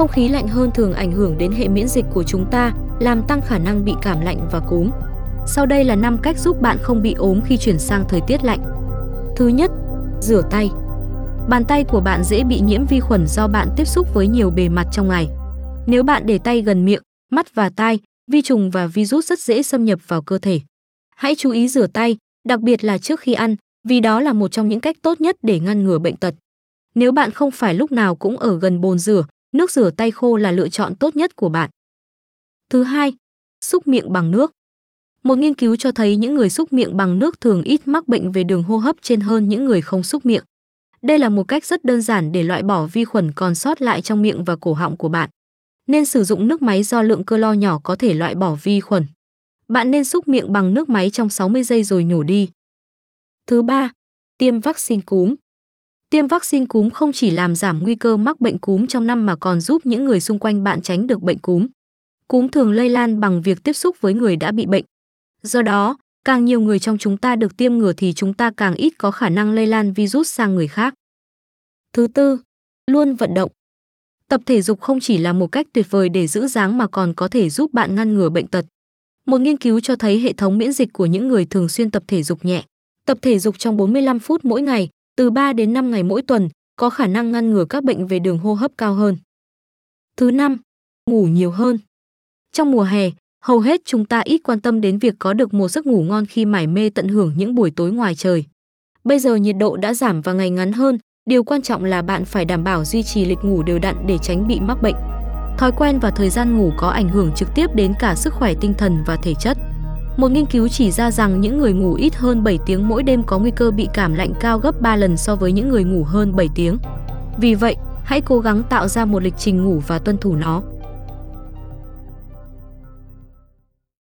Không khí lạnh hơn thường ảnh hưởng đến hệ miễn dịch của chúng ta, làm tăng khả năng bị cảm lạnh và cúm. Sau đây là 5 cách giúp bạn không bị ốm khi chuyển sang thời tiết lạnh. Thứ nhất, rửa tay. Bàn tay của bạn dễ bị nhiễm vi khuẩn do bạn tiếp xúc với nhiều bề mặt trong ngày. Nếu bạn để tay gần miệng, mắt và tai, vi trùng và virus rất dễ xâm nhập vào cơ thể. Hãy chú ý rửa tay, đặc biệt là trước khi ăn, vì đó là một trong những cách tốt nhất để ngăn ngừa bệnh tật. Nếu bạn không phải lúc nào cũng ở gần bồn rửa, nước rửa tay khô là lựa chọn tốt nhất của bạn. Thứ hai, xúc miệng bằng nước. Một nghiên cứu cho thấy những người xúc miệng bằng nước thường ít mắc bệnh về đường hô hấp trên hơn những người không xúc miệng. Đây là một cách rất đơn giản để loại bỏ vi khuẩn còn sót lại trong miệng và cổ họng của bạn. Nên sử dụng nước máy do lượng clo nhỏ có thể loại bỏ vi khuẩn. Bạn nên xúc miệng bằng nước máy trong 60 giây rồi nhổ đi. Thứ ba, tiêm vaccine cúm. Tiêm vaccine cúm không chỉ làm giảm nguy cơ mắc bệnh cúm trong năm mà còn giúp những người xung quanh bạn tránh được bệnh cúm. Cúm thường lây lan bằng việc tiếp xúc với người đã bị bệnh. Do đó, càng nhiều người trong chúng ta được tiêm ngừa thì chúng ta càng ít có khả năng lây lan virus sang người khác. Thứ tư, luôn vận động. Tập thể dục không chỉ là một cách tuyệt vời để giữ dáng mà còn có thể giúp bạn ngăn ngừa bệnh tật. Một nghiên cứu cho thấy hệ thống miễn dịch của những người thường xuyên tập thể dục nhẹ, tập thể dục trong 45 phút mỗi ngày, từ 3 đến 5 ngày mỗi tuần, có khả năng ngăn ngừa các bệnh về đường hô hấp cao hơn. Thứ năm, ngủ nhiều hơn. Trong mùa hè, hầu hết chúng ta ít quan tâm đến việc có được một giấc ngủ ngon khi mải mê tận hưởng những buổi tối ngoài trời. Bây giờ nhiệt độ đã giảm và ngày ngắn hơn, điều quan trọng là bạn phải đảm bảo duy trì lịch ngủ đều đặn để tránh bị mắc bệnh. Thói quen và thời gian ngủ có ảnh hưởng trực tiếp đến cả sức khỏe tinh thần và thể chất. Một nghiên cứu chỉ ra rằng những người ngủ ít hơn 7 tiếng mỗi đêm có nguy cơ bị cảm lạnh cao gấp 3 lần so với những người ngủ hơn 7 tiếng. Vì vậy, hãy cố gắng tạo ra một lịch trình ngủ và tuân thủ nó.